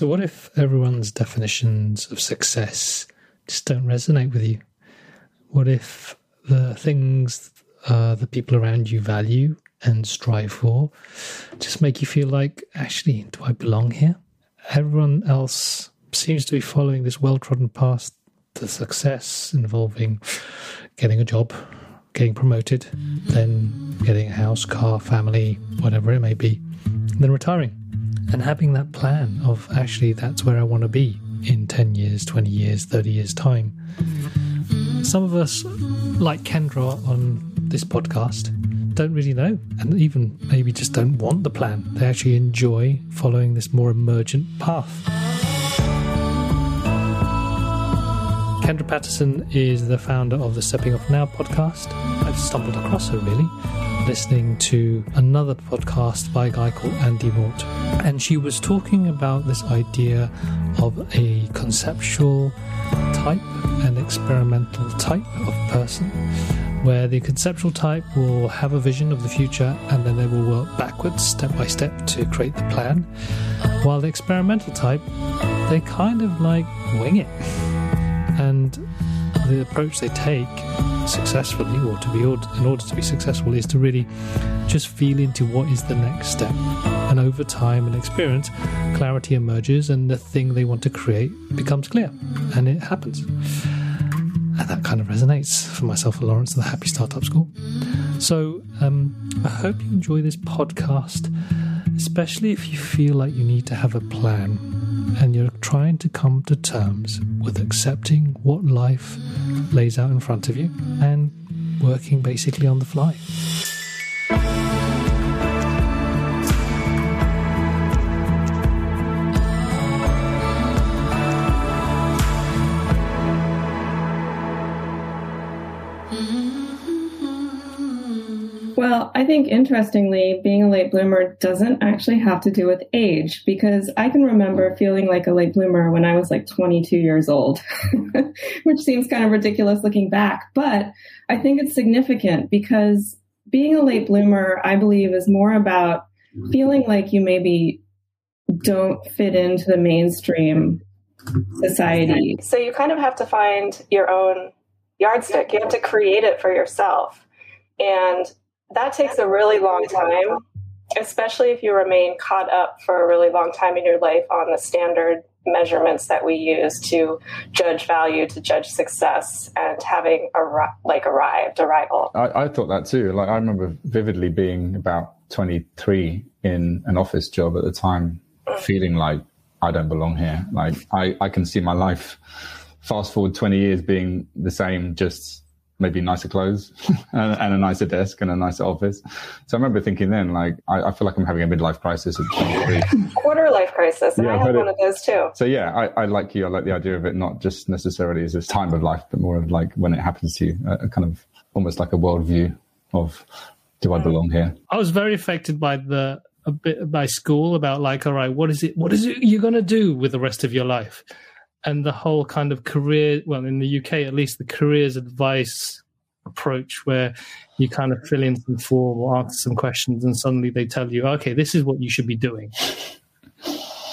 So, what if everyone's definitions of success just don't resonate with you? What if the things uh, the people around you value and strive for just make you feel like, actually, do I belong here? Everyone else seems to be following this well trodden path to success involving getting a job, getting promoted, then getting a house, car, family, whatever it may be, then retiring and having that plan of actually that's where I want to be in 10 years, 20 years, 30 years' time. Some of us, like Kendra on this podcast, don't really know and even maybe just don't want the plan. They actually enjoy following this more emergent path. Kendra Patterson is the founder of the Stepping Off Now podcast. I've stumbled across her really listening to another podcast by a guy called Andy Mort. And she was talking about this idea of a conceptual type and experimental type of person, where the conceptual type will have a vision of the future and then they will work backwards, step by step, to create the plan, while the experimental type, they kind of like wing it. And the approach they take successfully, or to be in order to be successful, is to really just feel into what is the next step. And over time and experience, clarity emerges, and the thing they want to create becomes clear, and it happens. And that kind of resonates for myself and Lawrence, at the Happy Startup School. So um, I hope you enjoy this podcast, especially if you feel like you need to have a plan and you're trying to come to terms with accepting what life lays out in front of you and working basically on the fly. I think interestingly, being a late bloomer doesn't actually have to do with age because I can remember feeling like a late bloomer when I was like 22 years old, which seems kind of ridiculous looking back. But I think it's significant because being a late bloomer, I believe, is more about feeling like you maybe don't fit into the mainstream society. So you kind of have to find your own yardstick. You have to create it for yourself. And that takes a really long time, especially if you remain caught up for a really long time in your life on the standard measurements that we use to judge value, to judge success, and having ar- like arrived, arrival. I, I thought that too. Like I remember vividly being about 23 in an office job at the time, mm. feeling like I don't belong here. Like I, I can see my life fast forward 20 years being the same, just maybe nicer clothes and, and, a nicer desk and a nicer office. So I remember thinking then, like, I, I feel like I'm having a midlife crisis at Quarter life crisis. And yeah, I had one it, of those too. So yeah, I, I, like you. I like the idea of it, not just necessarily as this time of life, but more of like when it happens to you, a, a kind of almost like a worldview of, do I mm. belong here? I was very affected by the, a bit by school about like, all right, what is it, what is it you're going to do with the rest of your life? And the whole kind of career well in the uk at least the careers advice approach where you kind of fill in some form or answer some questions and suddenly they tell you okay this is what you should be doing.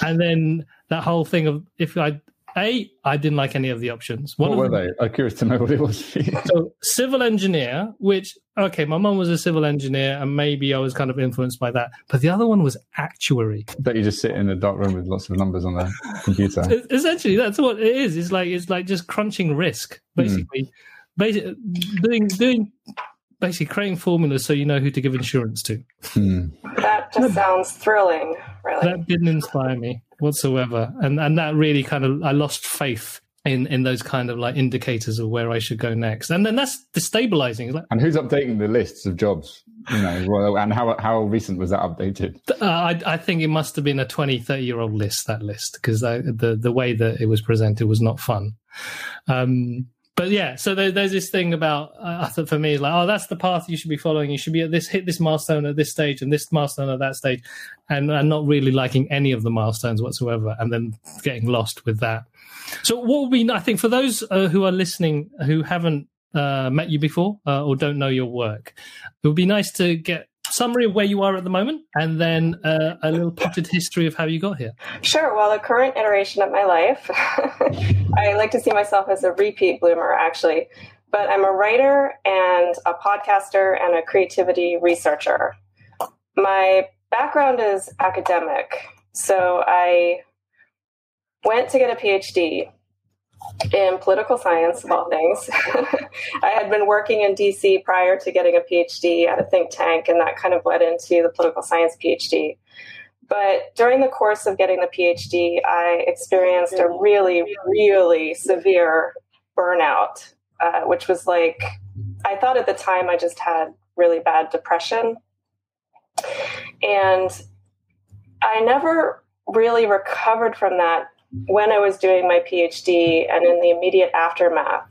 And then that whole thing of if i a, I didn't like any of the options. One what were them, they? I'm curious to know what it was. so, civil engineer, which okay, my mom was a civil engineer, and maybe I was kind of influenced by that. But the other one was actuary. That you just sit in a dark room with lots of numbers on the computer. Essentially, that's what it is. It's like it's like just crunching risk, hmm. basically. Mm. Basically, doing doing basically creating formulas so you know who to give insurance to. Mm. That just sounds thrilling. Really, that didn't inspire me whatsoever, and and that really kind of I lost faith in in those kind of like indicators of where I should go next, and then that's destabilizing. Like, and who's updating the lists of jobs? You know, well, and how how recent was that updated? Uh, I I think it must have been a 20, 30 year old list that list because the the way that it was presented was not fun. Um, but yeah, so there, there's this thing about uh, thought for me like, oh, that's the path you should be following. You should be at this hit this milestone at this stage and this milestone at that stage, and and not really liking any of the milestones whatsoever, and then getting lost with that. So what would be I think for those uh, who are listening who haven't uh, met you before uh, or don't know your work, it would be nice to get summary of where you are at the moment, and then uh, a little potted history of how you got here. Sure. Well, the current iteration of my life, I like to see myself as a repeat bloomer, actually. But I'm a writer and a podcaster and a creativity researcher. My background is academic. So I went to get a PhD in political science, of all things. I had been working in DC prior to getting a PhD at a think tank, and that kind of led into the political science PhD. But during the course of getting the PhD, I experienced a really, really severe burnout, uh, which was like, I thought at the time I just had really bad depression. And I never really recovered from that when I was doing my PhD and in the immediate aftermath.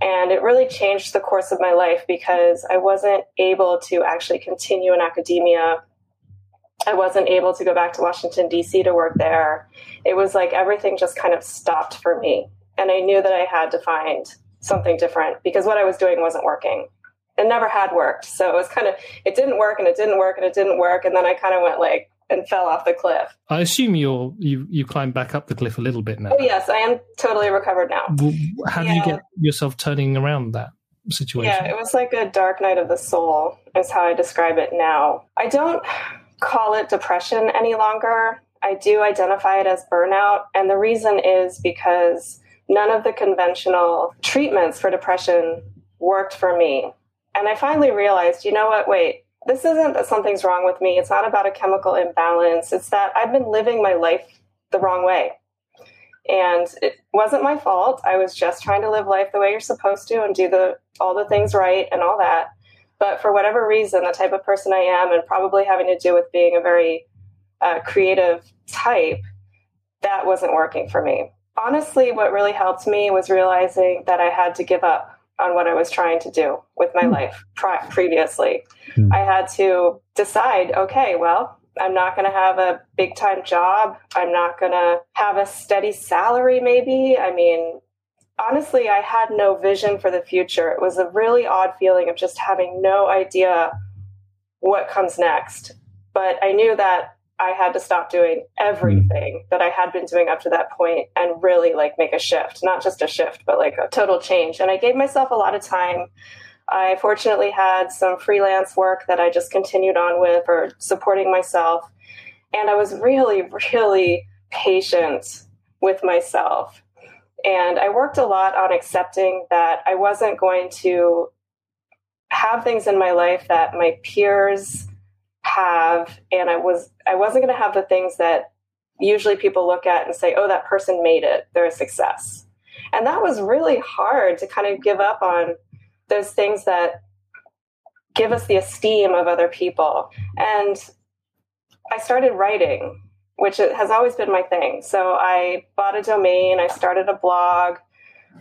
And it really changed the course of my life because I wasn't able to actually continue in academia. I wasn't able to go back to Washington, D.C. to work there. It was like everything just kind of stopped for me. And I knew that I had to find something different because what I was doing wasn't working. It never had worked. So it was kind of, it didn't work and it didn't work and it didn't work. And then I kind of went like, and fell off the cliff. I assume you're you you climbed back up the cliff a little bit now. Oh yes, I am totally recovered now. How do you get yourself turning around that situation? Yeah, it was like a dark night of the soul, is how I describe it now. I don't call it depression any longer. I do identify it as burnout, and the reason is because none of the conventional treatments for depression worked for me. And I finally realized, you know what? Wait, this isn't that something's wrong with me. It's not about a chemical imbalance. It's that I've been living my life the wrong way. And it wasn't my fault. I was just trying to live life the way you're supposed to and do the all the things right and all that. But for whatever reason, the type of person I am, and probably having to do with being a very uh, creative type, that wasn't working for me. Honestly, what really helped me was realizing that I had to give up on what I was trying to do with my mm. life pri- previously. Mm. I had to decide okay, well, I'm not going to have a big time job. I'm not going to have a steady salary, maybe. I mean, honestly, I had no vision for the future. It was a really odd feeling of just having no idea what comes next. But I knew that I had to stop doing everything that I had been doing up to that point and really like make a shift, not just a shift, but like a total change. And I gave myself a lot of time. I fortunately had some freelance work that I just continued on with or supporting myself. And I was really, really patient with myself. And I worked a lot on accepting that I wasn't going to have things in my life that my peers have and i was i wasn't going to have the things that usually people look at and say oh that person made it. They're a success. And that was really hard to kind of give up on those things that give us the esteem of other people. And i started writing which has always been my thing. So i bought a domain i started a blog.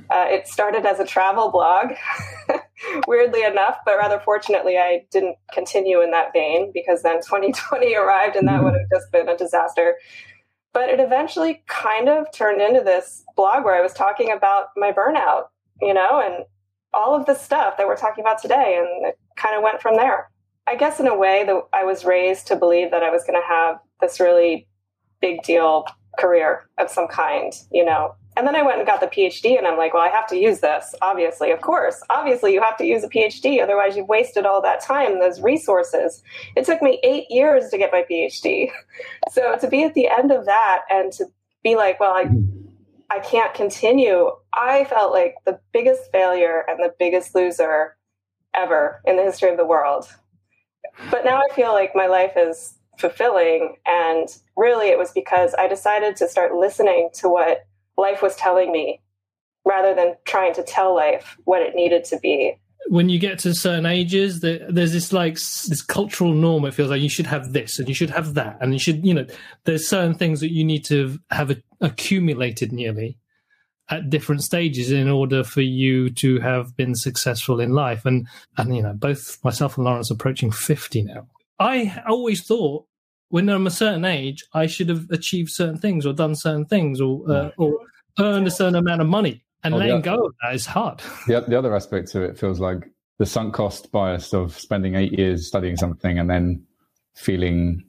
Uh, it started as a travel blog, weirdly enough, but rather fortunately, I didn't continue in that vein because then 2020 arrived and that mm-hmm. would have just been a disaster. But it eventually kind of turned into this blog where I was talking about my burnout, you know, and all of the stuff that we're talking about today. And it kind of went from there. I guess in a way that I was raised to believe that I was going to have this really big deal career of some kind, you know, and then I went and got the PhD, and I'm like, well, I have to use this, obviously. Of course, obviously, you have to use a PhD, otherwise, you've wasted all that time, those resources. It took me eight years to get my PhD. So to be at the end of that and to be like, well, I, I can't continue, I felt like the biggest failure and the biggest loser ever in the history of the world. But now I feel like my life is fulfilling. And really, it was because I decided to start listening to what life was telling me rather than trying to tell life what it needed to be. When you get to certain ages there's this like this cultural norm it feels like you should have this and you should have that and you should you know there's certain things that you need to have accumulated nearly at different stages in order for you to have been successful in life. And and you know both myself and lawrence approaching 50 now. I always thought when I'm a certain age, I should have achieved certain things or done certain things or uh, or earned a certain amount of money. And oh, letting the, go of that is hard. The, the other aspect to it feels like the sunk cost bias of spending eight years studying something and then feeling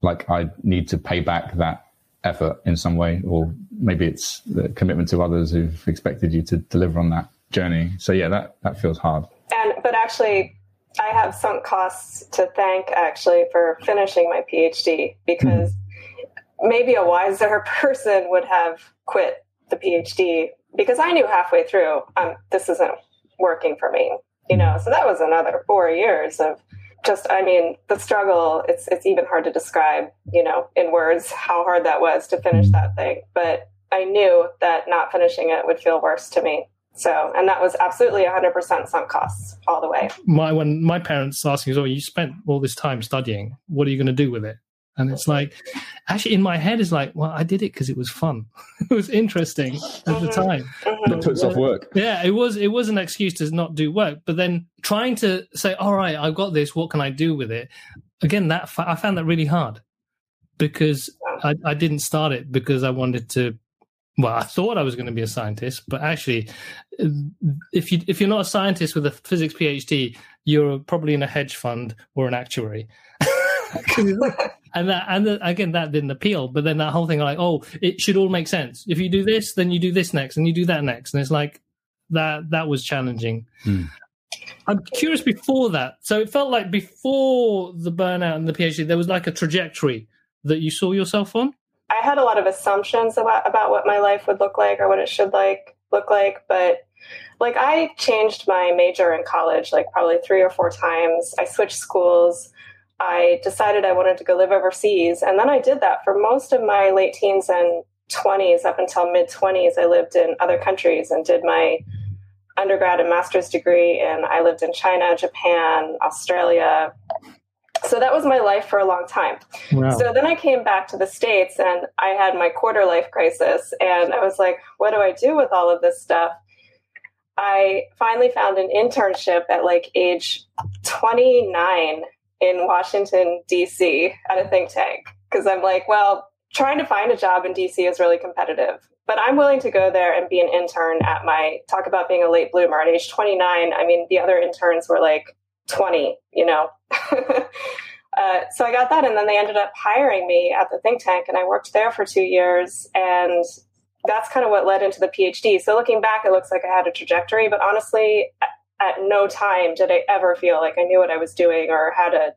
like I need to pay back that effort in some way, or maybe it's the commitment to others who've expected you to deliver on that journey. So yeah, that that feels hard. And but actually, I have sunk costs to thank actually for finishing my PhD because mm-hmm. maybe a wiser person would have quit the PhD because I knew halfway through um, this isn't working for me. You know, so that was another four years of just I mean the struggle. It's it's even hard to describe. You know, in words how hard that was to finish that thing. But I knew that not finishing it would feel worse to me. So, and that was absolutely 100% sunk costs all the way. My when my parents asked me, "Oh, you spent all this time studying. What are you going to do with it?" And it's like, actually, in my head, is like, well, I did it because it was fun. it was interesting at mm-hmm. the time. Mm-hmm. It puts off work. Yeah, it was. It was an excuse to not do work. But then trying to say, all right, I've got this. What can I do with it? Again, that I found that really hard because I, I didn't start it because I wanted to well, I thought I was going to be a scientist, but actually, if you if you're not a scientist with a physics PhD, you're probably in a hedge fund or an actuary. and that and the, again that didn't appeal but then that whole thing like oh it should all make sense if you do this then you do this next and you do that next and it's like that that was challenging hmm. i'm curious before that so it felt like before the burnout and the phd there was like a trajectory that you saw yourself on i had a lot of assumptions about, about what my life would look like or what it should like look like but like i changed my major in college like probably three or four times i switched schools I decided I wanted to go live overseas. And then I did that for most of my late teens and 20s up until mid 20s. I lived in other countries and did my undergrad and master's degree. And I lived in China, Japan, Australia. So that was my life for a long time. Wow. So then I came back to the States and I had my quarter life crisis. And I was like, what do I do with all of this stuff? I finally found an internship at like age 29 in Washington, D.C. at a think tank because I'm like, well, trying to find a job in DC is really competitive. But I'm willing to go there and be an intern at my talk about being a late bloomer at age 29. I mean, the other interns were like 20, you know. uh, so I got that, and then they ended up hiring me at the think tank, and I worked there for two years. And that's kind of what led into the PhD. So looking back, it looks like I had a trajectory, but honestly, at no time did I ever feel like I knew what I was doing or had a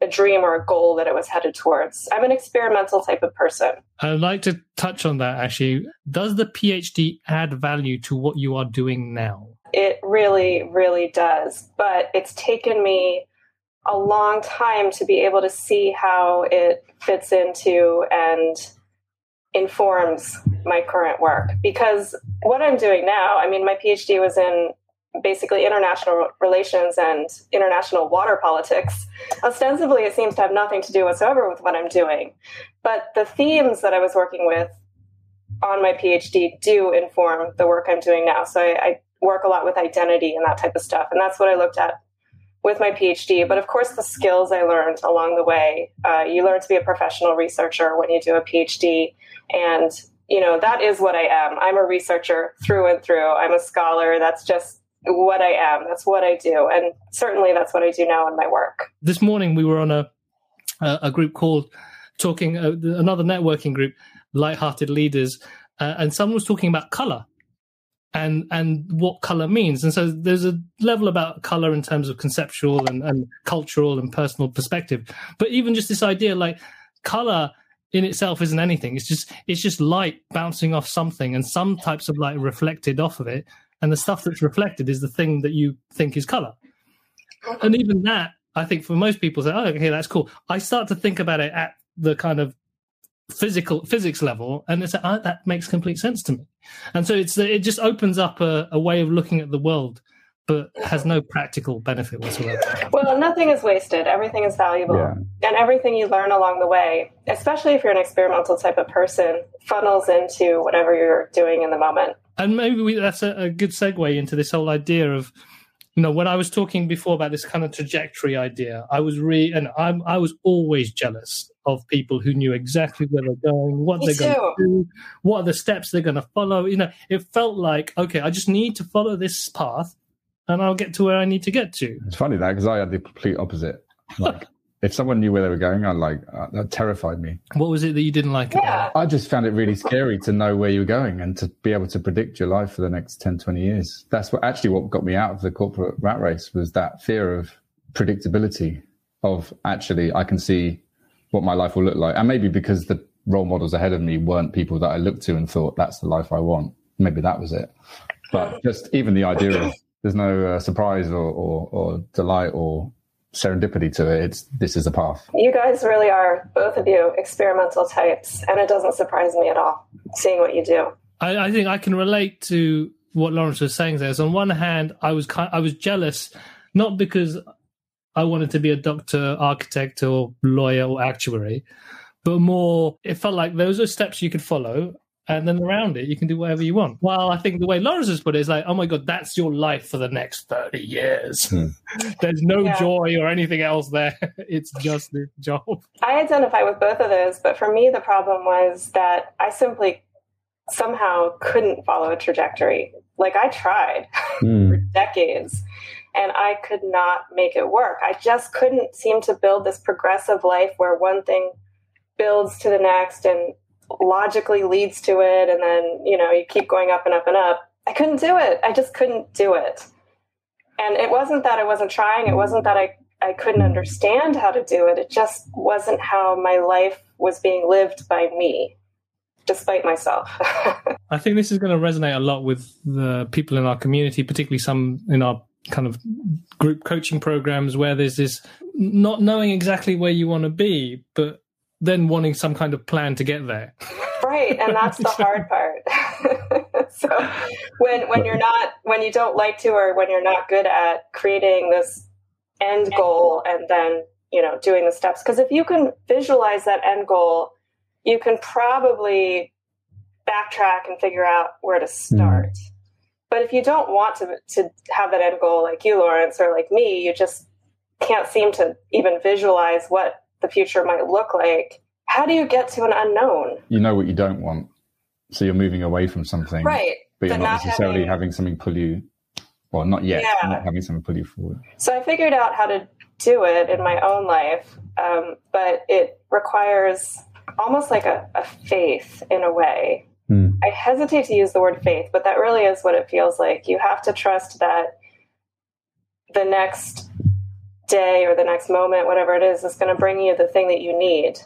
a dream or a goal that I was headed towards. I'm an experimental type of person. I'd like to touch on that actually. Does the PhD add value to what you are doing now? It really, really does. But it's taken me a long time to be able to see how it fits into and informs my current work. Because what I'm doing now, I mean, my PhD was in basically international relations and international water politics. Ostensibly, it seems to have nothing to do whatsoever with what I'm doing. But the themes that I was working with on my PhD do inform the work I'm doing now. So I, I work a lot with identity and that type of stuff. And that's what I looked at with my PhD. But of course, the skills I learned along the way, uh, you learn to be a professional researcher when you do a PhD. And you know that is what I am. I'm a researcher through and through. I'm a scholar. That's just what I am. That's what I do, and certainly that's what I do now in my work. This morning we were on a a group called talking uh, another networking group, light-hearted leaders, uh, and someone was talking about color and and what color means. And so there's a level about color in terms of conceptual and, and cultural and personal perspective, but even just this idea like color in itself isn't anything. It's just it's just light bouncing off something, and some types of light reflected off of it and the stuff that's reflected is the thing that you think is color. And even that, I think for most people say, "Oh, okay, that's cool." I start to think about it at the kind of physical physics level, and it's oh, ah, that makes complete sense to me. And so it's it just opens up a, a way of looking at the world but has no practical benefit whatsoever. Well, nothing is wasted. Everything is valuable. Yeah. And everything you learn along the way, especially if you're an experimental type of person, funnels into whatever you're doing in the moment. And maybe we, that's a, a good segue into this whole idea of you know, when I was talking before about this kind of trajectory idea, I was really, and I'm, I was always jealous of people who knew exactly where they're going, what Me they're going to do, what are the steps they're going to follow. You know, it felt like, okay, I just need to follow this path and I'll get to where I need to get to. It's funny that because I had the complete opposite. Like if someone knew where they were going, I like uh, that terrified me. What was it that you didn't like Yeah. about it? I just found it really scary to know where you were going and to be able to predict your life for the next 10, 20 years. That's what actually what got me out of the corporate rat race was that fear of predictability of actually I can see what my life will look like. And maybe because the role models ahead of me weren't people that I looked to and thought that's the life I want. Maybe that was it. But just even the idea of there's no uh, surprise or, or, or delight or serendipity to it. It's this is a path. You guys really are, both of you, experimental types, and it doesn't surprise me at all seeing what you do. I, I think I can relate to what Lawrence was saying there. So on one hand, I was kind, I was jealous, not because I wanted to be a doctor, architect, or lawyer or actuary, but more it felt like those are steps you could follow, and then around it you can do whatever you want. Well, I think the way Lawrence has put it is like, oh my god, that's your life for the next thirty years. Hmm. There's no Yeah. joy or anything else there. it's just the job. I identify with both of those, but for me, the problem was that I simply somehow couldn't follow a trajectory. Like I tried for decades and I could not make it work. I just couldn't seem to build this progressive life where one thing builds to the next and logically leads to it. And then, you know, you keep going up and up and up. I couldn't do it. I just couldn't do it. And it wasn't that I wasn't trying. It wasn't that I I couldn't understand how to do it. It just wasn't how my life was being lived by me, despite myself. I think this is going to resonate a lot with the people in our community, particularly some in our kind of group coaching programs where there's this not knowing exactly where you want to be, but then wanting some kind of plan to get there. right, and that's the hard part. so when when you're not when you don't like to or when you're not good at creating this end goal and then, you know, doing the steps because if you can visualize that end goal, you can probably backtrack and figure out where to hmm. start. But if you don't want to to have that end goal like you, Lawrence, or like me, you just can't seem to even visualize what the future might look like. How do you get to an unknown? You know what you don't want. So you're moving away from something. Right. But you're not not necessarily having- having something pull you well, not yet. Yeah. Not having something pull you forward. So I figured out how to do it in my own life, um, but it requires almost like a, a faith in a way. Hmm. I hesitate to use the word faith, but that really is what it feels like. You have to trust that the next day or the next moment, whatever it is, is going to bring you the thing that you need.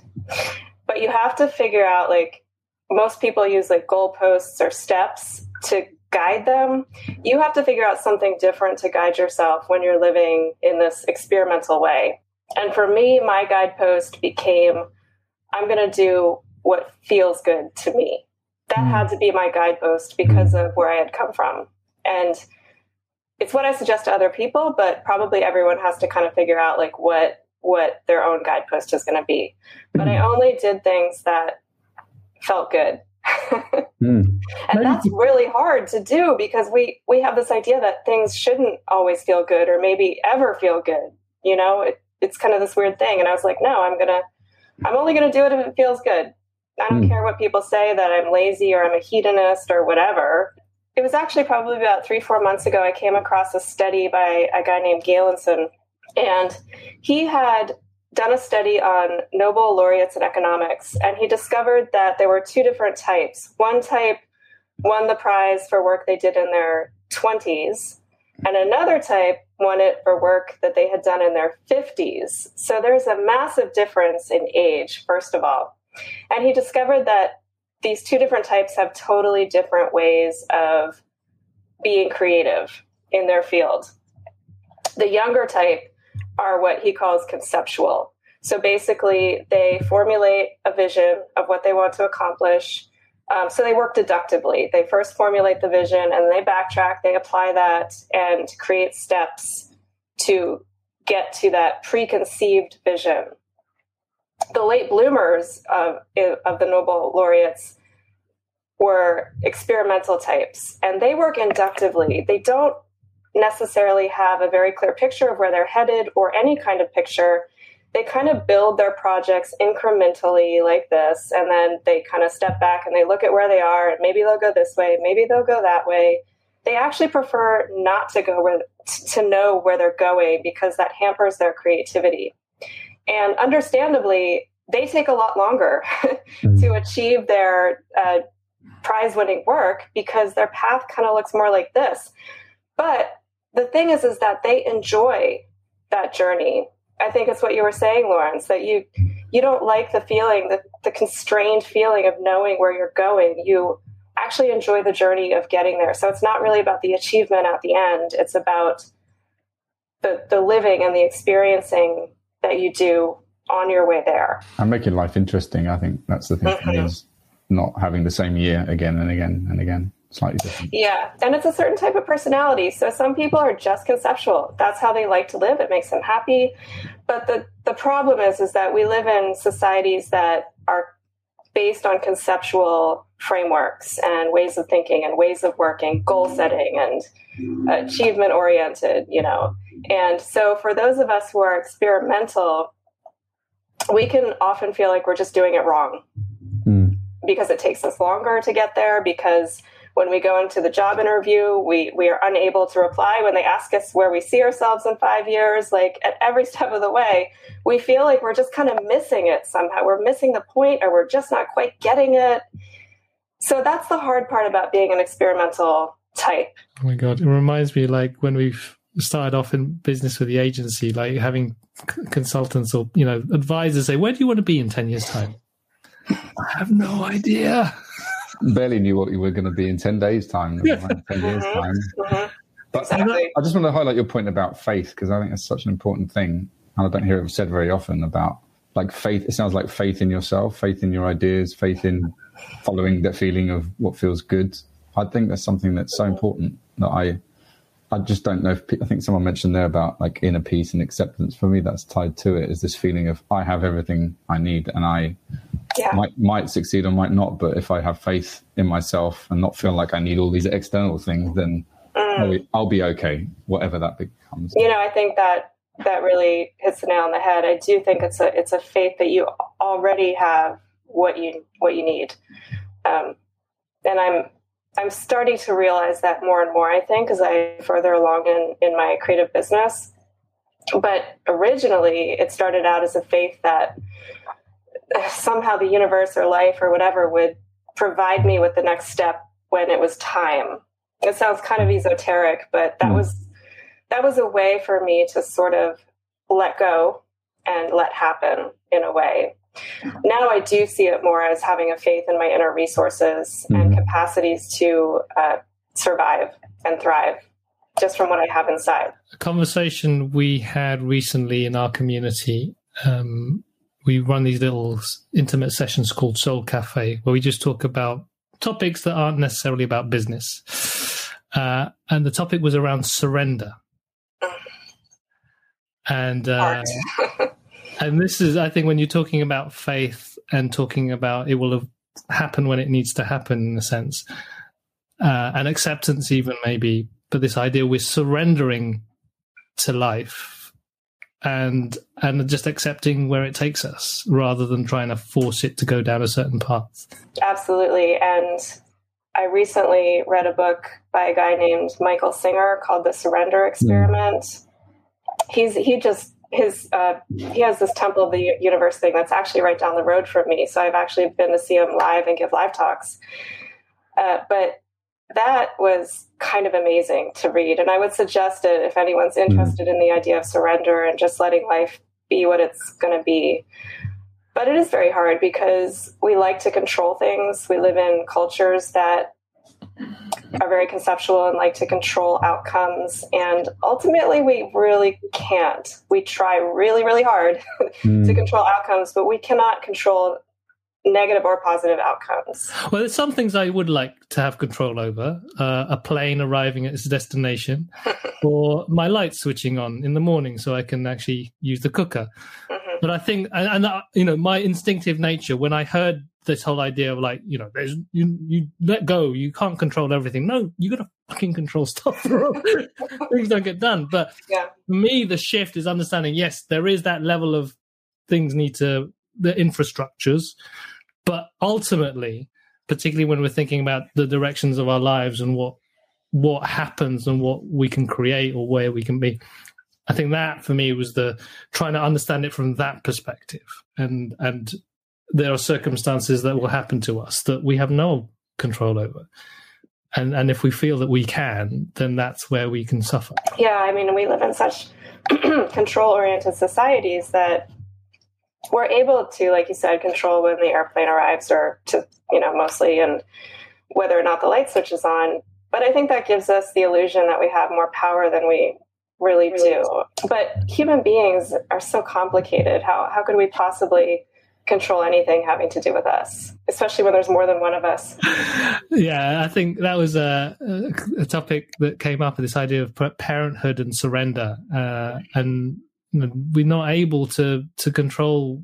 But you have to figure out, like, most people use like goalposts or steps to guide them. You have to figure out something different to guide yourself when you're living in this experimental way. And for me, my guidepost became I'm going to do what feels good to me. That Mm. had to be my guidepost because of where I had come from. And it's what I suggest to other people, but probably everyone has to kind of figure out like what what their own guidepost is going to be. But I only did things that felt good. Hmm. and that's really hard to do because we we have this idea that things shouldn't always feel good or maybe ever feel good you know it, it's kind of this weird thing and i was like no i'm gonna i'm only gonna do it if it feels good i don't Hmm. care what people say that i'm lazy or i'm a hedonist or whatever it was actually probably about three four months ago i came across a study by a guy named galenson and he had done a study on Nobel laureates in economics, and he discovered that there were two different types. One type won the prize for work they did in their 20s, and another type won it for work that they had done in their 50s. So there's a massive difference in age, first of all. And he discovered that these two different types have totally different ways of being creative in their field. The younger type are what he calls conceptual. So basically, they formulate a vision of what they want to accomplish. Um, so they work deductively. They first formulate the vision and they backtrack, they apply that and create steps to get to that preconceived vision. The late bloomers of, of the Nobel laureates were experimental types and they work inductively. They don't necessarily have a very clear picture of where they're headed or any kind of picture. They kind of build their projects incrementally like this, and then they kind of step back and they look at where they are, and maybe they'll go this way, maybe they'll go that way. They actually prefer not to go where to know where they're going because that hampers their creativity. And understandably, they take a lot longer mm. to achieve their uh, prize winning work because their path kind of looks more like this. But the thing is, is that they enjoy that journey. I think it's what you were saying, Lawrence, that you you don't like the feeling, the, the constrained feeling of knowing where you're going. You actually enjoy the journey of getting there. So it's not really about the achievement at the end. It's about the the living and the experiencing that you do on your way there. And making life interesting. I think that's the thing mm-hmm. is not having the same year again and again and again. Slightly different. Yeah. And it's a certain type of personality. So some people are just conceptual. That's how they like to live. It makes them happy. But the, the problem is is that we live in societies that are based on conceptual frameworks and ways of thinking and ways of working, goal setting and achievement oriented, you know. And so for those of us who are experimental, we can often feel like we're just doing it wrong. Mm. because it takes us longer to get there because when we go into the job interview we we are unable to reply. When they ask us where we see ourselves in 5 years like at every step of the way we feel like we're just kind of missing it somehow. We're missing the point or we're just not quite getting it. So that's the hard part about being an experimental type. Oh my god it reminds me like when we've started off in business with the agency like having consultants or you know advisors say, "Where do you want to be in ten years' time?" I have no idea. Barely knew what you were going to be in ten days' time. Yeah. Ten years' time. Mm-hmm. But exactly. I just want to highlight your point about faith because I think that's such an important thing, and I don't hear it said very often about like faith. It sounds like faith in yourself, faith in your ideas, faith in following that feeling of what feels good. I think that's something that's so important that I I just don't know if I think someone mentioned there about like inner peace and acceptance. For me, that's tied to it. Is this feeling of I have everything I need and I yeah. might might succeed or might not. But if I have faith in myself and not feel like I need all these external things, then mm. I'll, be, I'll, be, okay, whatever that becomes. You know, I think that that really hits the nail on the head. I do think it's a it's a faith that you already have what you what you need. Um, and I'm I'm starting to realize that more and more, I think, as I further along in, in my creative business. But originally, it started out as a faith that somehow the universe or life or whatever would provide me with the next step when it was time. It sounds kind of esoteric, but that hmm. was that was a way for me to sort of let go and let happen in a way now I do see it more as having a faith in my inner resources mm-hmm. and capacities to uh, survive and thrive just from what I have inside. A conversation we had recently in our community. Um, we run these little intimate sessions called Soul Cafe, where we just talk about topics that aren't necessarily about business. Uh, and the topic was around surrender. And uh, and this is, I think, when you're talking about faith and talking about it will happen when it needs to happen, in a sense, uh, and acceptance, even maybe. But this idea we're surrendering to life and and just accepting where it takes us rather than trying to force it to go down a certain path. Absolutely, and I recently read a book by a guy named Michael Singer called The Surrender Experiment. Mm. He's he just his uh, he has this temple of the universe thing that's actually right down the road from me. So i've actually been to see him live and give live talks. Uh, but that was kind of amazing to read. And i would suggest it if anyone's mm-hmm. interested in the idea of surrender and just letting life be what it's going to be. But it is very hard because we like to control things. We live in cultures that are very conceptual and like to control outcomes. And ultimately, we really can't. We try really, really hard mm. to control outcomes, but we cannot control negative or positive outcomes. Well, there's some things I would like to have control over uh, a plane arriving at its destination, or my light switching on in the morning so I can actually use the cooker. Mm-hmm. But I think, and, and uh, you know, my instinctive nature, when I heard this whole idea of like you know there's you you let go you can't control everything no you gotta fucking control stuff things don't get done but yeah. for me the shift is understanding yes there is that level of things need to the infrastructures but ultimately particularly when we're thinking about the directions of our lives and what what happens and what we can create or where we can be I think that for me was the trying to understand it from that perspective. And and there are circumstances that will happen to us that we have no control over. And and if we feel that we can, then that's where we can suffer. Yeah, I mean we live in such control oriented societies that we're able to, like you said, control when the airplane arrives or to, you know, mostly and whether or not the light switch is on. But I think that gives us the illusion that we have more power than we really do. But human beings are so complicated. How, how could we possibly control anything having to do with us, especially when there's more than one of us? yeah, I think that was a, a topic that came up with this idea of parenthood and surrender. Uh, and we're not able to, to control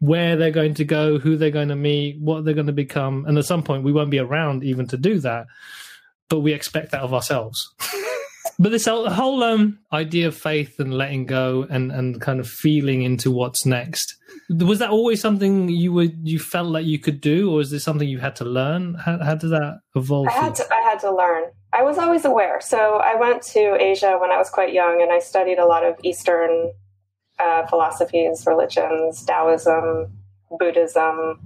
where they're going to go, who they're going to meet, what they're going to become. And at some point, we won't be around even to do that. But we expect that of ourselves. but this whole um, idea of faith and letting go and, and kind of feeling into what's next was that always something you would you felt like you could do or is this something you had to learn how, how did that evolve I had, to, I had to learn i was always aware so i went to asia when i was quite young and i studied a lot of eastern uh, philosophies religions taoism buddhism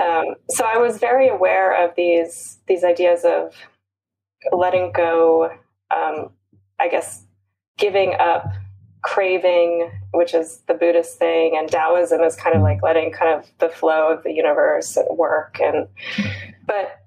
um, so i was very aware of these these ideas of letting go um, I guess, giving up craving, which is the Buddhist thing, and Taoism is kind of like letting kind of the flow of the universe work. And but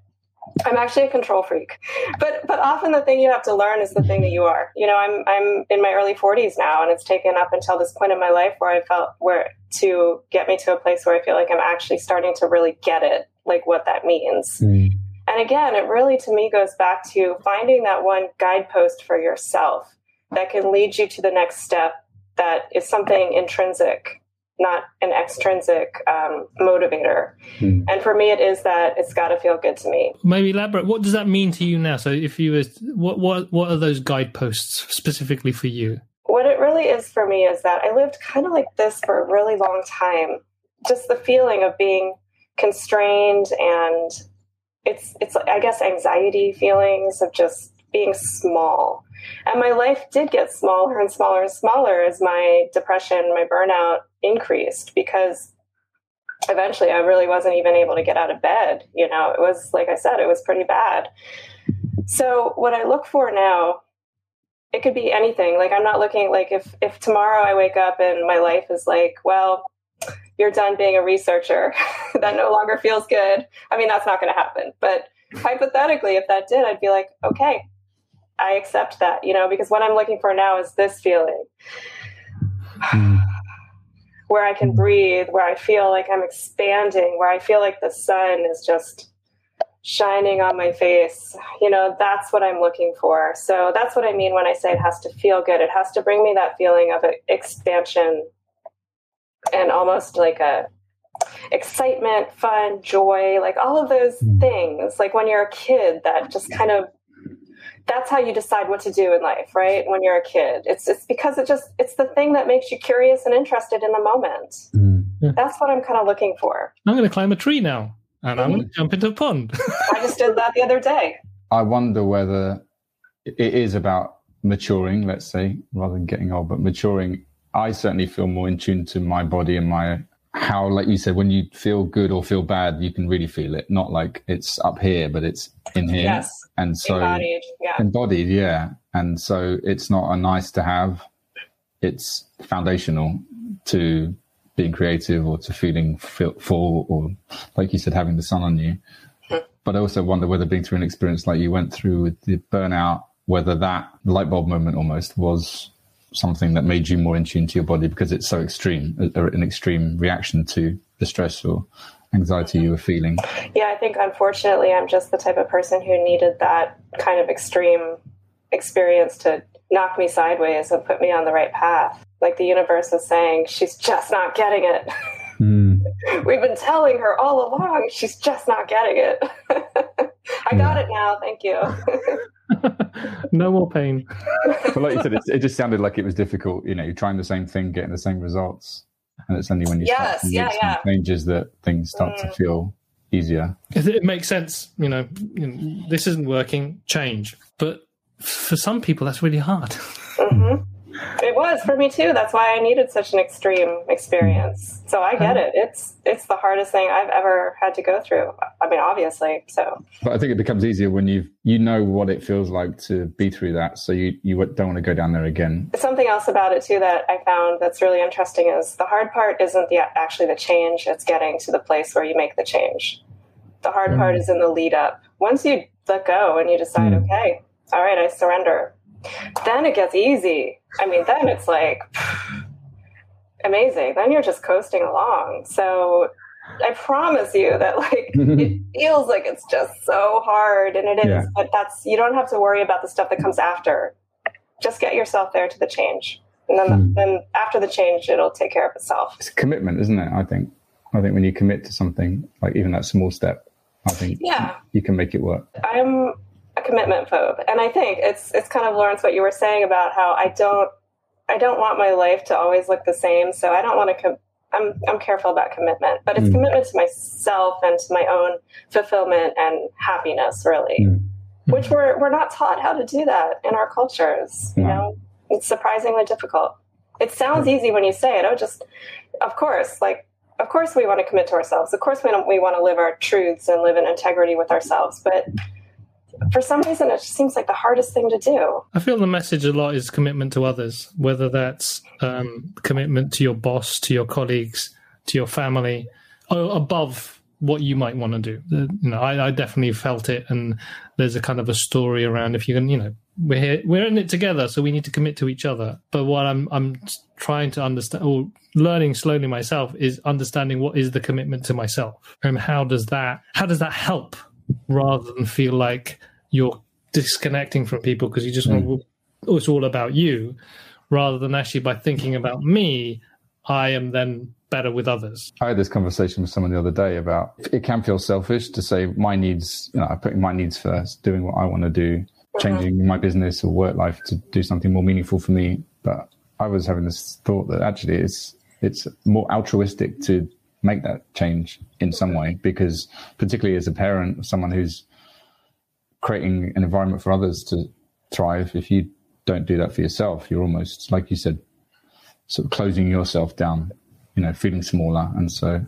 I'm actually a control freak. But but often the thing you have to learn is the thing that you are. You know, I'm I'm in my early 40s now, and it's taken up until this point in my life where I felt where to get me to a place where I feel like I'm actually starting to really get it, like what that means. Mm. And again, it really to me goes back to finding that one guidepost for yourself that can lead you to the next step that is something intrinsic, not an extrinsic um, motivator. Hmm. And for me, it is that it's got to feel good to me. Maybe elaborate. What does that mean to you now? So, if you was, what what what are those guideposts specifically for you? What it really is for me is that I lived kind of like this for a really long time. Just the feeling of being constrained and it's it's I guess anxiety feelings of just being small. And my life did get smaller and smaller and smaller as my depression, my burnout increased because eventually I really wasn't even able to get out of bed. You know, it was like I said, it was pretty bad. So what I look for now, it could be anything. Like I'm not looking like if if tomorrow I wake up and my life is like, well, you're done being a researcher. that no longer feels good. I mean, that's not going to happen. But hypothetically, if that did, I'd be like, okay, I accept that, you know, because what I'm looking for now is this feeling hmm. Where I can breathe, where I feel like I'm expanding, where I feel like the sun is just shining on my face. You know, that's what I'm looking for. So that's what I mean when I say it has to feel good. It has to bring me that feeling of expansion and almost like a excitement, fun, joy, like all of those mm. things. Like when you're a kid, that just kind of that's how you decide what to do in life, right? When you're a kid, it's it's because it just it's the thing that makes you curious and interested in the moment. Mm. Yeah. That's what I'm kind of looking for. I'm going to climb a tree now, and mm-hmm. I'm going to jump into a pond. I just did that the other day. I wonder whether it is about maturing, let's say, rather than getting old, but maturing I certainly feel more in tune to my body and my how, like you said, when you feel good or feel bad, you can really feel it. Not like it's up here, but it's in here. Yes. And so embodied, yeah. Embodied, yeah. And so it's not a nice to have. It's foundational to being creative or to feeling full or, like you said, having the sun on you. But I also wonder whether being through an experience like you went through with the burnout, whether that light bulb moment almost was something that made you more in tune to your body because it's so extreme, an extreme reaction to the stress or anxiety you were feeling? Yeah, I think unfortunately I'm just the type of person who needed that kind of extreme experience to knock me sideways and put me on the right path. Like the universe is saying, she's just not getting it. Mm. We've been telling her all along, she's just not getting it. I got it now. Thank you. no more pain. but like you said, it, it, just sounded like it was difficult. You know, you're trying the same thing, getting the same results, and it's only when you yes, start to yeah, yeah. changes that things start mm. to feel easier. It makes sense. You know, you know, this isn't working. Change, but for some people, that's really hard. Mm-hmm. Was for me too. That's why I needed such an extreme experience. So I get it. It's it's the hardest thing I've ever had to go through. I mean, obviously. So, but I think it becomes easier when you you know what it feels like to be through that. So you you don't want to go down there again. Something else about it too that I found that's really interesting is the hard part isn't the actually the change. It's getting to the place where you make the change. The hard mm. part is in the lead up. Once you let go and you decide, mm. okay, all right, I surrender then it gets easy. I mean, then it's like amazing. Then you're just coasting along. So I promise you that like it feels like it's just so hard and it is, yeah. but that's you don't have to worry about the stuff that comes after. Just get yourself there to the change. And then mm. then after the change it'll take care of itself. It's a commitment, isn't it? I think. I think when you commit to something, like even that small step, I think yeah. you can make it work. I'm a commitment phobe, and I think it's it's kind of Lawrence what you were saying about how I don't I don't want my life to always look the same, so I don't want to. Com- I'm I'm careful about commitment, but it's mm. commitment to myself and to my own fulfillment and happiness, really, mm. which we're we're not taught how to do that in our cultures. You know, it's surprisingly difficult. It sounds easy when you say it. Oh, just of course, like of course we want to commit to ourselves. Of course we we want to live our truths and live in integrity with ourselves, but for some reason it just seems like the hardest thing to do. I feel the message a lot is commitment to others whether that's um, commitment to your boss to your colleagues to your family above what you might want to do you know I, I, definitely felt it and there's a kind of a story around if you can you know we're here we're in it together so we need to commit to each other. But what i'm i'm trying to understand or learning slowly myself is understanding what is the commitment to myself and how does that how does that help rather than feel like you're disconnecting from people because you just mm. want to, it's all about you rather than actually by thinking about me i am then better with others. I had this conversation with someone the other day about it can feel selfish to say my needs you know putting my needs first doing what i want to do changing my business or work life to do something more meaningful for me. But i was having this thought that actually it's it's more altruistic to make that change in some way because particularly as a parent someone who's creating an environment for others to thrive if you don't do that for yourself you're almost like you said sort of closing yourself down you know feeling smaller and so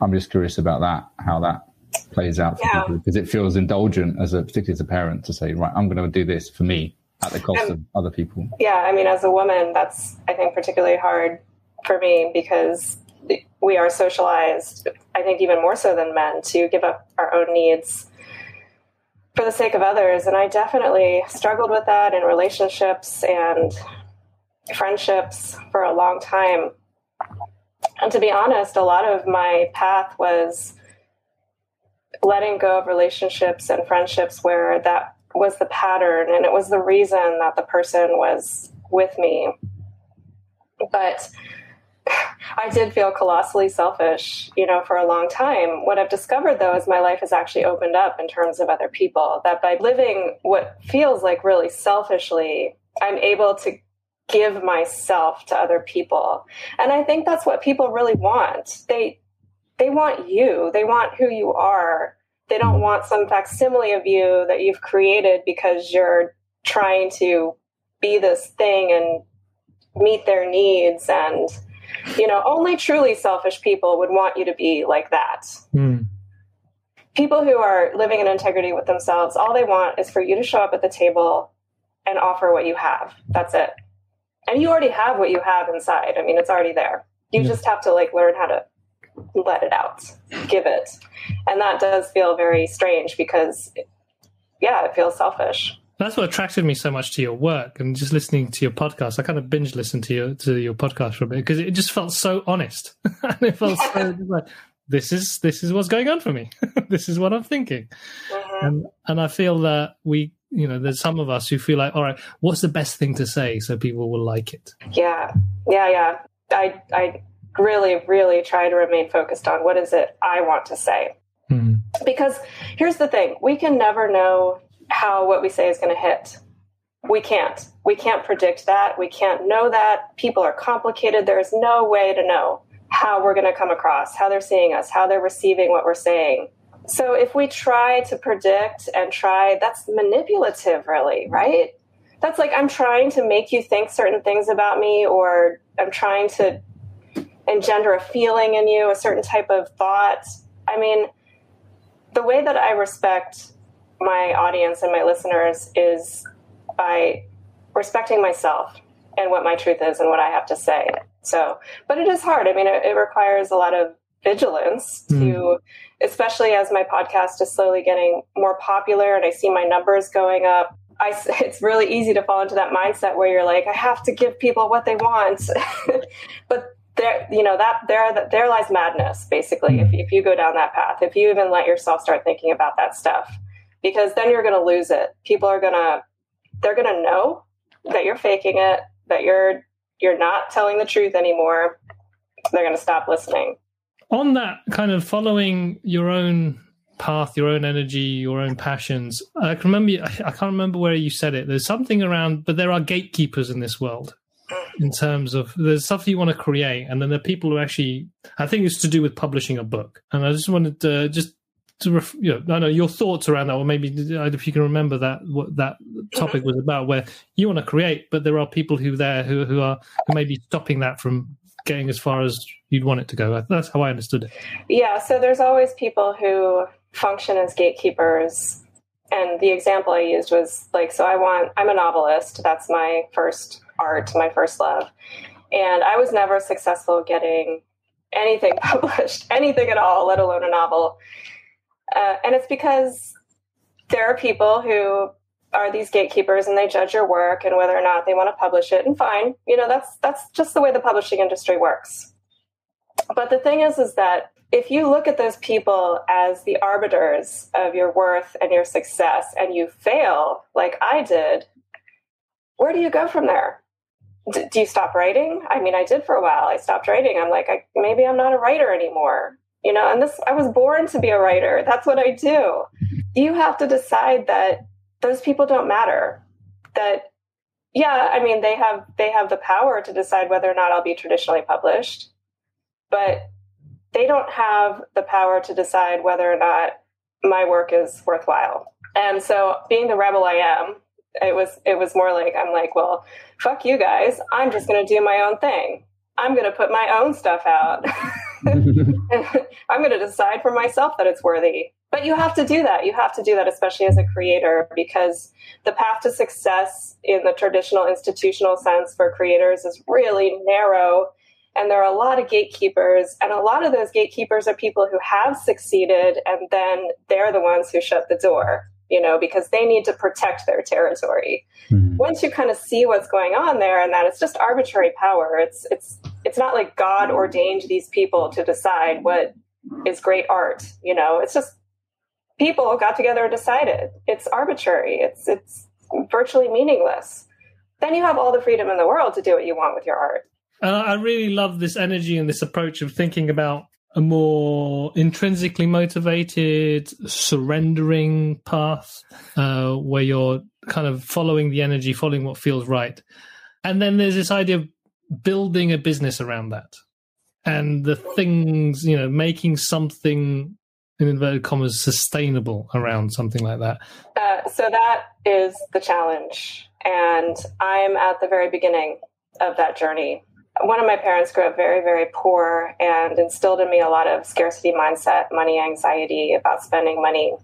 i'm just curious about that how that plays out for yeah. people because it feels indulgent as a particularly as a parent to say right i'm going to do this for me at the cost um, of other people yeah i mean as a woman that's i think particularly hard for me because we are socialized, I think even more so than men, to give up our own needs for the sake of others. And I definitely struggled with that in relationships and friendships for a long time. And to be honest, a lot of my path was letting go of relationships and friendships where that was the pattern and it was the reason that the person was with me. But I did feel colossally selfish, you know, for a long time. What I've discovered though is my life has actually opened up in terms of other people. That by living what feels like really selfishly, I'm able to give myself to other people. And I think that's what people really want. They they want you. They want who you are. They don't want some facsimile of you that you've created because you're trying to be this thing and meet their needs and you know, only truly selfish people would want you to be like that. Mm. People who are living in integrity with themselves, all they want is for you to show up at the table and offer what you have. That's it. And you already have what you have inside. I mean, it's already there. You yeah. just have to like learn how to let it out, give it. And that does feel very strange because, yeah, it feels selfish. That's what attracted me so much to your work and just listening to your podcast. I kind of binge listened to your to your podcast for a bit because it just felt so honest and it felt so like this is this is what's going on for me. this is what I'm thinking, mm-hmm. and and I feel that we you know there's some of us who feel like all right, what's the best thing to say so people will like it? Yeah, yeah, yeah. I I really really try to remain focused on what is it I want to say. Mm. Because here's the thing we can never know how what we say is going to hit. We can't. We can't predict that. We can't know that. People are complicated. There is no way to know how we're going to come across, how they're seeing us, how they're receiving what we're saying. So if we try to predict and try, that's manipulative, really, right? that's like I'm trying to make you think certain things about me, or I'm trying to engender a feeling in you, a certain type of thought. I mean, the way that I respect my audience and my listeners is by respecting myself and what my truth is and what I have to say. So, but it is hard. I mean, it, it requires a lot of vigilance mm. to, especially as my podcast is slowly getting more popular and I see my numbers going up. I, it's really easy to fall into that mindset where you're like, I have to give people what they want. but there, you know, that there, there lies madness, basically, if, if you go down that path, if you even let yourself start thinking about that stuff, because then you're going to lose it. People are going to, they're going to know that you're faking it, that you're, you're not telling the truth anymore. They're going to stop listening. On that kind of following your own path, your own energy, your own passions. I can remember. I can't remember where you said it. There's something around, but there are gatekeepers in this world. In terms of there's stuff you want to create, and then there are people who actually. I think it's to do with publishing a book, and I just wanted to just to ref, you know, I know your thoughts around that, or maybe if you can remember that what that topic was about, where you want to create, but there are people who there who who are who may be stopping that from getting as far as you'd want it to go. That's how I understood it. Yeah, so there's always people who function as gatekeepers. And the example I used was like, so I want, I'm a novelist. That's my first art, my first love. And I was never successful getting anything published, anything at all, let alone a novel. Uh, and it's because there are people who are these gatekeepers and they judge your work and whether or not they want to publish it and fine you know that's that's just the way the publishing industry works but the thing is is that if you look at those people as the arbiters of your worth and your success and you fail like I did, where do you go from there? D- do you stop writing? I mean, I did for a while. I stopped writing. I'm like, I, maybe I'm not a writer anymore. You know, and this, I was born to be a writer. That's what I do. You have to decide that those people don't matter. That, yeah, I mean, they have, they have the power to decide whether or not I'll be traditionally published, but they don't have the power to decide whether or not my work is worthwhile. And so being the rebel I am, it was it was more like I'm like, well, fuck you guys. I'm just going to do my own thing. I'm going to put my own stuff out. I'm going to decide for myself that it's worthy. But you have to do that. You have to do that, especially as a creator, because the path to success in the traditional institutional sense for creators is really narrow and there are a lot of gatekeepers, and a lot of those gatekeepers are people who have succeeded, and then they're the ones who shut the door, you know, because they need to protect their territory. Mm-hmm. Once you kind of see what's going on there, and that it's just arbitrary power, it's it's it's not like God ordained these people to decide what is great art, you know, it's just people got together and decided. It's arbitrary. It's it's virtually meaningless. Then you have all the freedom in the world to do what you want with your art. Uh, I really love this energy and this approach of thinking about a more intrinsically motivated, surrendering path uh, where you're kind of following the energy, following what feels right. And then there's this idea of building a business around that and the things, you know, making something in inverted commas sustainable around something like that. Uh, so that is the challenge. And I'm at the very beginning of that journey one of my parents grew up very, very poor and instilled in me a lot of scarcity mindset, money anxiety about spending money.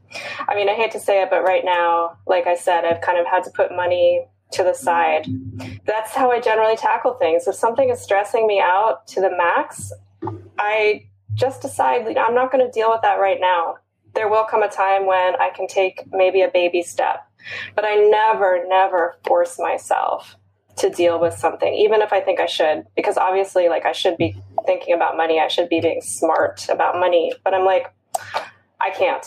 I mean, I hate to say it, but right now, like I said, I've kind of had to put money to the side. That's how I generally tackle things. If something is stressing me out to the max, I just decide I'm not going to deal with that right now. There will come a time when I can take maybe a baby step, but I never, never force myself to deal with something, even if I think I should, because obviously, like, I should be thinking about money. I should be being smart about money, but I'm like, I can't.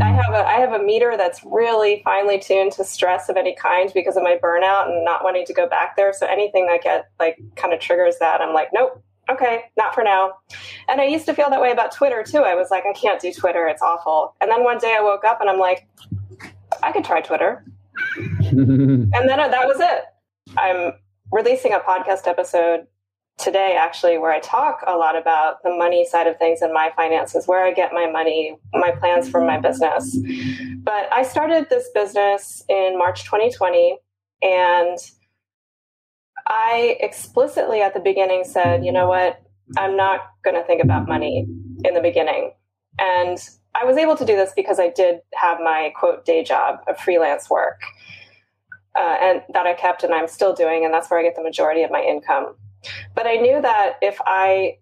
I hmm. have a I have a meter that's really finely tuned to stress of any kind because of my burnout and not wanting to go back there. So anything that get like kind of triggers that, I'm like, nope, okay, not for now. And I used to feel that way about Twitter too. I was like, I can't do Twitter, it's awful. And then one day I woke up and I'm like, I could try Twitter. and then that was it. I'm releasing a podcast episode today actually where I talk a lot about the money side of things and my finances, where I get my money, my plans for my business. But I started this business in March 2020 And I explicitly at the beginning said, you know what, I'm not going to think about money in the beginning. And I was able to do this because I did have my quote day job of freelance work. Uh, and that I kept and I'm still doing, and that's where I get the majority of my income. But I knew that if I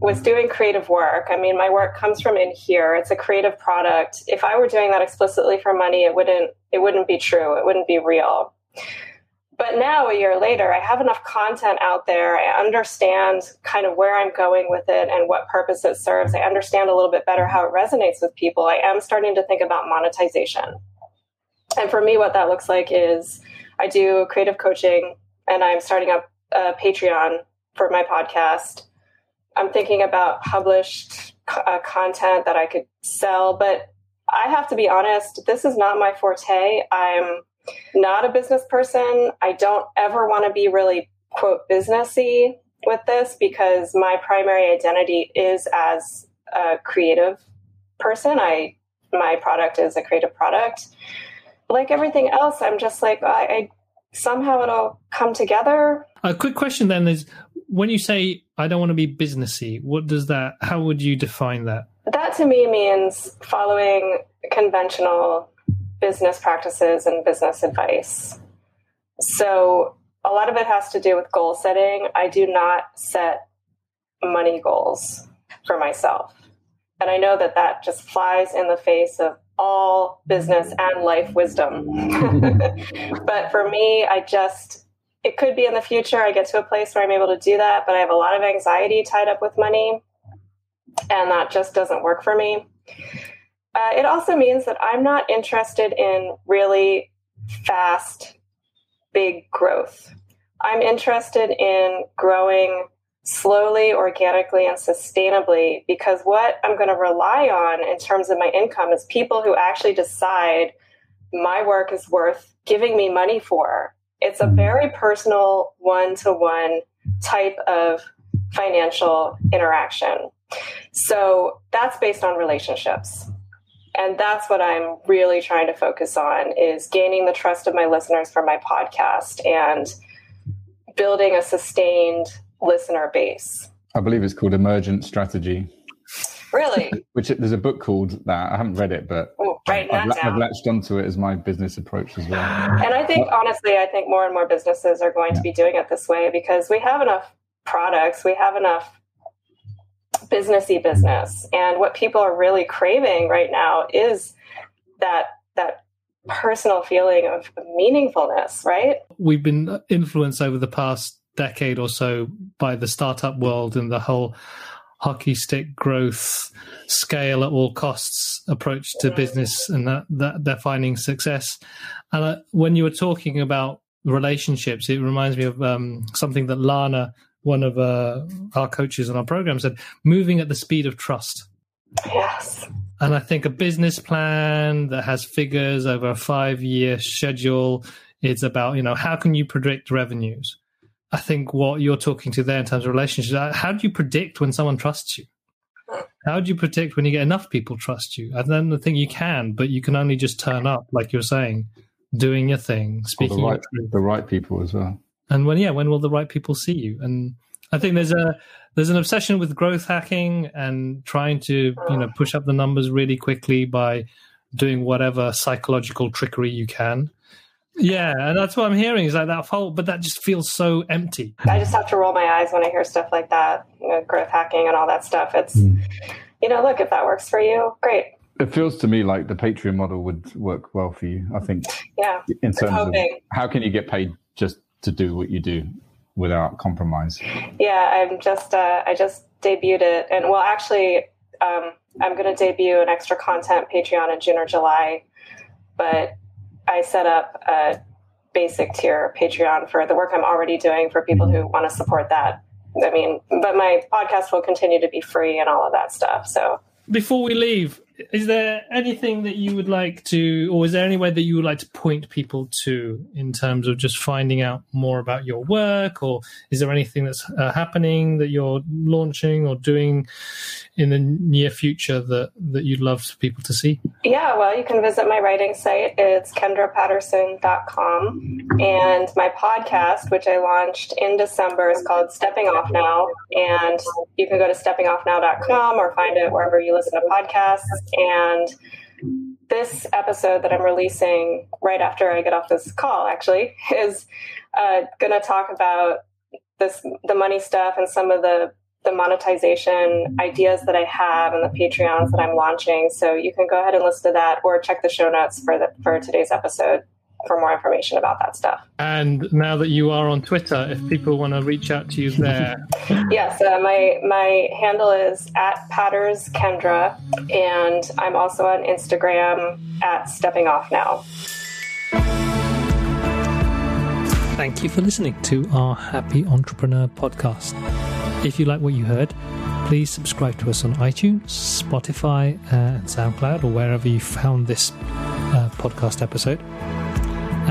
was doing creative work, I mean, my work comes from in here. It's a creative product. If I were doing that explicitly for money, it wouldn't it wouldn't be true. It wouldn't be real. But now, a year later, I have enough content out there. I understand kind of where I'm going with it and what purpose it serves. I understand a little bit better how it resonates with people. I am starting to think about monetization. And for me, what that looks like is I do creative coaching and I'm starting up a Patreon for my podcast. I'm thinking about published uh, content that I could sell, but I have to be honest, this is not my forte. I'm not a business person. I don't ever want to be really quote businessy with this because my primary identity is as a creative person. I my product is a creative product. Like everything else, I'm just like I, Somehow it'll come together. A quick question then is when you say I don't want to be businessy, what does that how would you define that? That to me means following conventional business practices and business advice. So a lot of it has to do with goal setting. I do not set money goals for myself. And I know that that just flies in the face of all business and life wisdom. but for me, I just, it could be in the future I get to a place where I'm able to do that, but I have a lot of anxiety tied up with money. And that just doesn't work for me. Uh, it also means that I'm not interested in really fast, big growth. I'm interested in growing slowly, organically, and sustainably because what I'm going to rely on in terms of my income is people who actually decide my work is worth giving me money for. It's a mm. very personal one to one type of financial interaction. So that's based on relationships and that's what i'm really trying to focus on is gaining the trust of my listeners for my podcast and building a sustained listener base i believe it's called emergent strategy really which there's a book called that i haven't read it but Ooh, I've, I've, latched onto it as my business approach as well and i think honestly i think more and more businesses are going yeah. to be doing it this way because we have enough products we have enough businessy business. And what people are really craving right now is that that personal feeling of meaningfulness, right? We've been influenced over the past decade or so by the startup world and the whole hockey stick growth scale at all costs approach to business and that, that they're finding success and uh, when you were talking about relationships it reminds me of um, something that lana one of uh, our coaches on our program said, moving at the speed of trust. Yes. And I think a business plan that has figures over a five year schedule is about, you know, how can you predict revenues? I think what you're talking to there in terms of relationships, uh, how do you predict when someone trusts you? How do you predict when you get enough people trust you? And then the thing you can, but you can only just turn up, like you're saying, doing your thing, speaking the right, the right people as well and when yeah when will the right people see you and i think there's a there's an obsession with growth hacking and trying to you know push up the numbers really quickly by doing whatever psychological trickery you can yeah and that's what i'm hearing is like that fault but that just feels so empty. I just have to roll my eyes when i hear stuff like that you know, growth hacking and all that stuff. It's mm. you know look if that works for you great. It feels to me like the patreon model would work well for you i think. Yeah in terms of how can you get paid just to do what you do without compromise? Yeah, I'm just uh, I just debuted it, and well, actually, um, I'm going to debut an extra content Patreon in June or July, but I set up a basic tier Patreon for the work I'm already doing for people who want to support that. I mean, but my podcast will continue to be free and all of that stuff. So before we leave, is there anything that you would like to, or is there any way that you would like to point people to in terms of just finding out more about your work, or is there anything that's uh, happening that you're launching or doing in the near future that that you'd love for people to see? Yeah, well, you can visit my writing site. It's kendrapatterson.com. And my podcast, which I launched in December, is called Stepping Off Now. And you can go to steppingoffnow.com or find it wherever you listen to podcasts. And this episode that I'm releasing right after I get off this call actually is uh, going to talk about this the money stuff and some of the the monetization ideas that I have and the Patreons that I'm launching. So you can go ahead and listen to that or check the show notes for the, for today's episode for more information about that stuff. And now that you are on Twitter, if people want to reach out to you there, yes, uh, my my handle is at Patters Kendra, and I'm also on Instagram at Stepping Off Now. Thank you for listening to our Happy Entrepreneur podcast. If you like what you heard, please subscribe to us on iTunes, Spotify, and SoundCloud, or wherever you found this uh, podcast episode.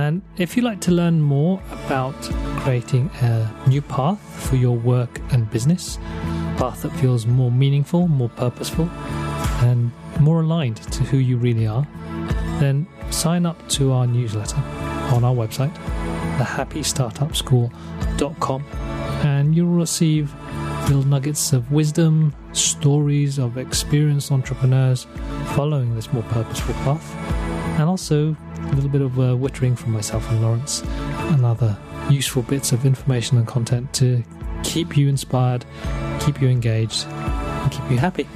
And if you'd like to learn more about creating a new path for your work and business, path that feels more meaningful, more purposeful, and more aligned to who you really are, then sign up to our newsletter on our website, thehappystartupschool.com, and you'll receive little nuggets of wisdom, stories of experienced entrepreneurs following this more purposeful path, and also a little bit of uh, from myself and Lawrence, and other useful bits of information and content to keep you inspired, keep you engaged, and keep you happy.